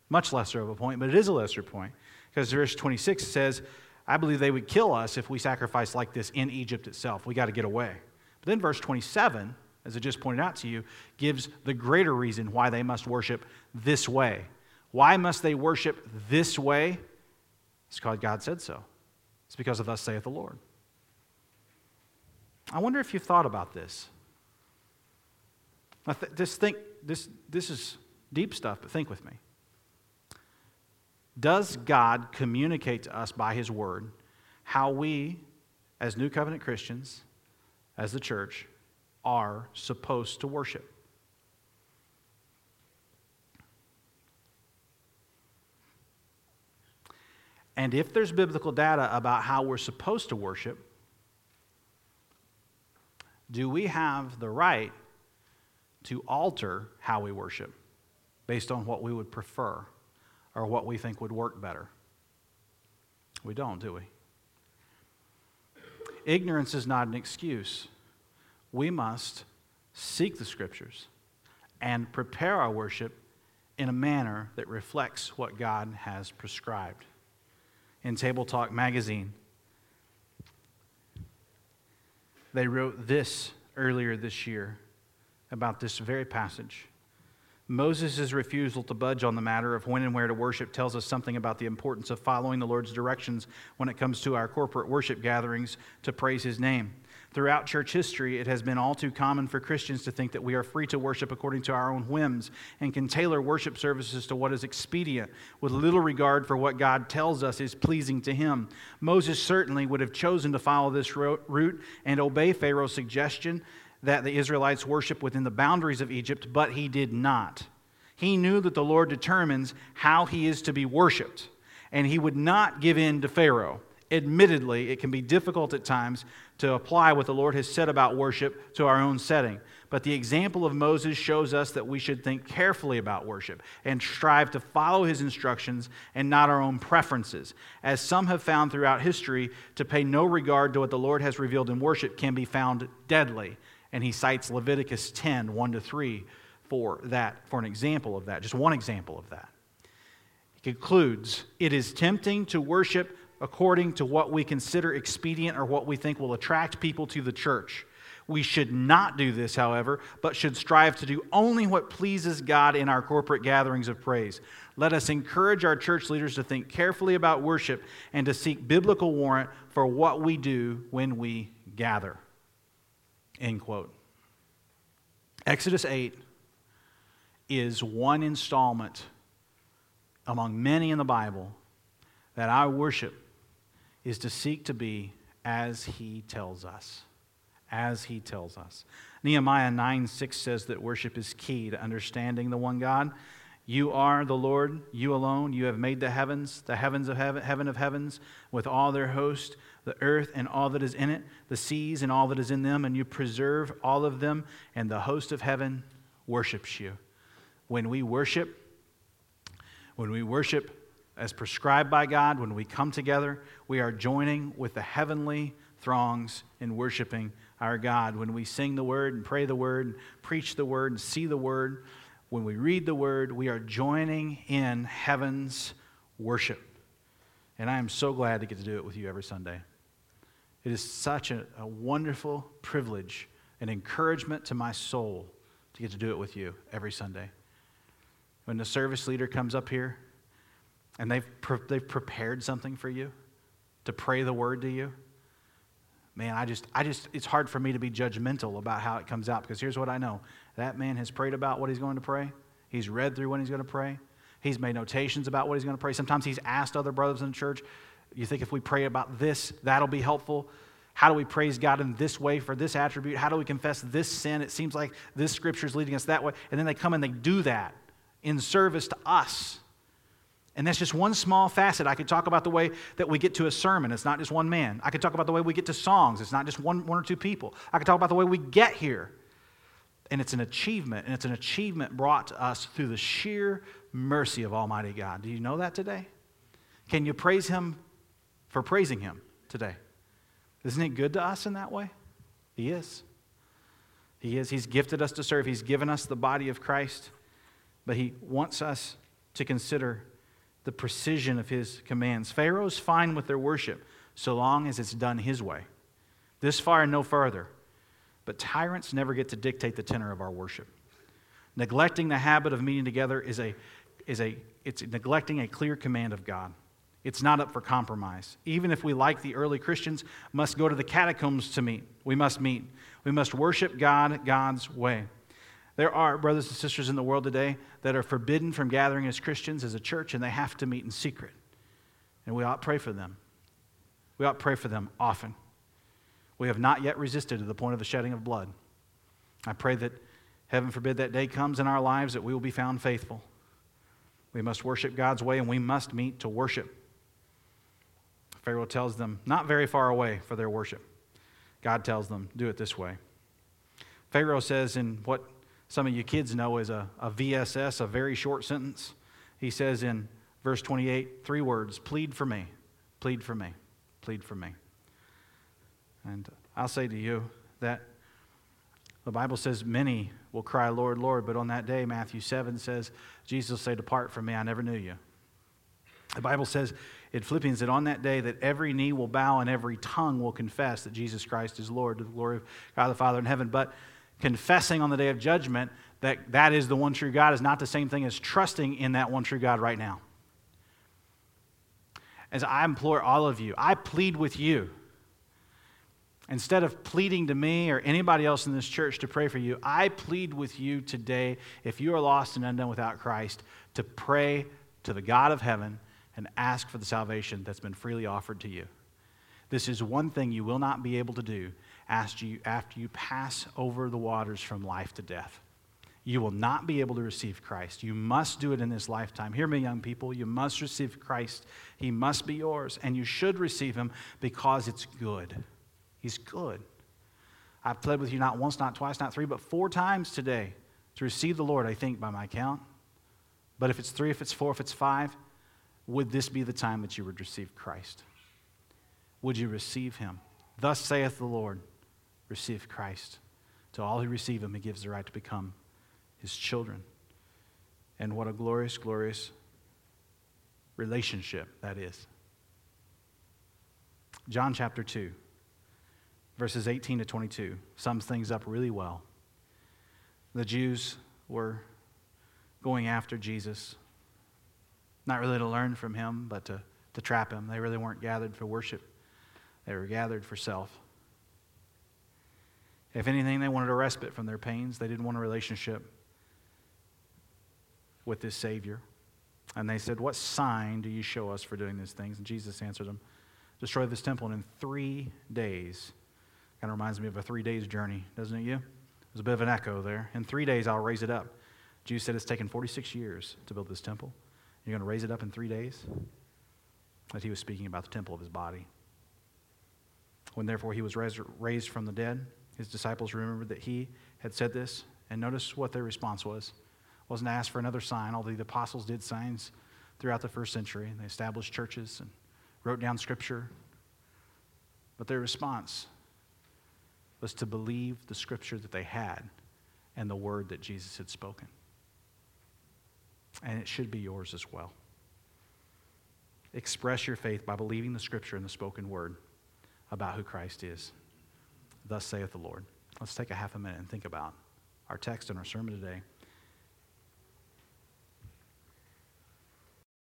much lesser of a point, but it is a lesser point. Because verse 26 says, I believe they would kill us if we sacrificed like this in Egypt itself. We got to get away. But then verse 27, as I just pointed out to you, gives the greater reason why they must worship this way. Why must they worship this way? It's because God said so. It's because of thus saith the Lord. I wonder if you've thought about this. Th- just think, this, this is deep stuff, but think with me. Does God communicate to us by His Word how we, as New Covenant Christians, as the church, are supposed to worship? And if there's biblical data about how we're supposed to worship, do we have the right to alter how we worship based on what we would prefer or what we think would work better? We don't, do we? Ignorance is not an excuse. We must seek the scriptures and prepare our worship in a manner that reflects what God has prescribed in Tabletalk magazine. They wrote this earlier this year about this very passage. Moses' refusal to budge on the matter of when and where to worship tells us something about the importance of following the Lord's directions when it comes to our corporate worship gatherings to praise his name. Throughout church history, it has been all too common for Christians to think that we are free to worship according to our own whims and can tailor worship services to what is expedient, with little regard for what God tells us is pleasing to Him. Moses certainly would have chosen to follow this route and obey Pharaoh's suggestion that the Israelites worship within the boundaries of Egypt, but he did not. He knew that the Lord determines how he is to be worshiped, and he would not give in to Pharaoh. Admittedly, it can be difficult at times to apply what the Lord has said about worship to our own setting. But the example of Moses shows us that we should think carefully about worship and strive to follow his instructions and not our own preferences. As some have found throughout history, to pay no regard to what the Lord has revealed in worship can be found deadly. And he cites Leviticus 10 1 to 3 for that, for an example of that, just one example of that. He concludes It is tempting to worship according to what we consider expedient or what we think will attract people to the church. We should not do this, however, but should strive to do only what pleases God in our corporate gatherings of praise. Let us encourage our church leaders to think carefully about worship and to seek biblical warrant for what we do when we gather. End quote. Exodus 8 is one installment among many in the Bible that our worship is to seek to be as he tells us. As he tells us. Nehemiah 9 6 says that worship is key to understanding the one God. You are the Lord, you alone. You have made the heavens, the heavens of heaven, heaven of heavens, with all their host, the earth and all that is in it, the seas and all that is in them, and you preserve all of them, and the host of heaven worships you. When we worship, when we worship as prescribed by God, when we come together, we are joining with the heavenly throngs in worshiping our God. When we sing the word and pray the word, and preach the word and see the word, when we read the word, we are joining in heaven's worship. And I am so glad to get to do it with you every Sunday. It is such a, a wonderful privilege, an encouragement to my soul to get to do it with you every Sunday. When the service leader comes up here and they've, pre- they've prepared something for you to pray the word to you, man, I just, I just, it's hard for me to be judgmental about how it comes out because here's what I know that man has prayed about what he's going to pray, he's read through what he's going to pray, He's made notations about what he's going to pray. Sometimes he's asked other brothers in the church, You think if we pray about this, that'll be helpful? How do we praise God in this way for this attribute? How do we confess this sin? It seems like this scripture is leading us that way. And then they come and they do that in service to us. And that's just one small facet. I could talk about the way that we get to a sermon. It's not just one man. I could talk about the way we get to songs. It's not just one, one or two people. I could talk about the way we get here. And it's an achievement, and it's an achievement brought to us through the sheer mercy of Almighty God. Do you know that today? Can you praise Him for praising Him today? Isn't it good to us in that way? He is. He is. He's gifted us to serve, He's given us the body of Christ, but He wants us to consider the precision of His commands. Pharaoh's fine with their worship so long as it's done His way. This far and no further. But tyrants never get to dictate the tenor of our worship. Neglecting the habit of meeting together is a, is a it's neglecting a clear command of God. It's not up for compromise. Even if we, like the early Christians, must go to the catacombs to meet, we must meet. We must worship God God's way. There are brothers and sisters in the world today that are forbidden from gathering as Christians, as a church, and they have to meet in secret. And we ought pray for them. We ought pray for them often. We have not yet resisted to the point of the shedding of blood. I pray that, heaven forbid, that day comes in our lives that we will be found faithful. We must worship God's way and we must meet to worship. Pharaoh tells them, not very far away for their worship. God tells them, do it this way. Pharaoh says in what some of you kids know is a, a VSS, a very short sentence. He says in verse 28, three words plead for me, plead for me, plead for me. And I'll say to you that the Bible says many will cry, Lord, Lord, but on that day, Matthew 7 says, Jesus will say, Depart from me, I never knew you. The Bible says in Philippians that on that day that every knee will bow and every tongue will confess that Jesus Christ is Lord to the glory of God the Father in heaven. But confessing on the day of judgment that that is the one true God is not the same thing as trusting in that one true God right now. As I implore all of you, I plead with you Instead of pleading to me or anybody else in this church to pray for you, I plead with you today, if you are lost and undone without Christ, to pray to the God of heaven and ask for the salvation that's been freely offered to you. This is one thing you will not be able to do after you, after you pass over the waters from life to death. You will not be able to receive Christ. You must do it in this lifetime. Hear me, young people. You must receive Christ. He must be yours, and you should receive him because it's good. He's good. I've pled with you not once, not twice, not three, but four times today to receive the Lord, I think, by my count. But if it's three, if it's four, if it's five, would this be the time that you would receive Christ? Would you receive him? Thus saith the Lord, receive Christ. To all who receive him, he gives the right to become his children. And what a glorious, glorious relationship that is. John chapter 2 verses 18 to 22 sums things up really well. The Jews were going after Jesus, not really to learn from him, but to, to trap him. They really weren't gathered for worship, they were gathered for self. If anything, they wanted a respite from their pains. They didn't want a relationship with this Savior. And they said, What sign do you show us for doing these things? And Jesus answered them, Destroy this temple, and in three days Kind of reminds me of a three days journey, doesn't it, you? There's a bit of an echo there. In three days, I'll raise it up. Jesus said it's taken 46 years to build this temple. You're going to raise it up in three days? That he was speaking about the temple of his body. When therefore he was raised from the dead, his disciples remembered that he had said this. And notice what their response was. It wasn't asked for another sign, although the apostles did signs throughout the first century. And they established churches and wrote down scripture. But their response was to believe the scripture that they had and the word that Jesus had spoken. And it should be yours as well. Express your faith by believing the scripture and the spoken word about who Christ is. Thus saith the Lord. Let's take a half a minute and think about our text and our sermon today.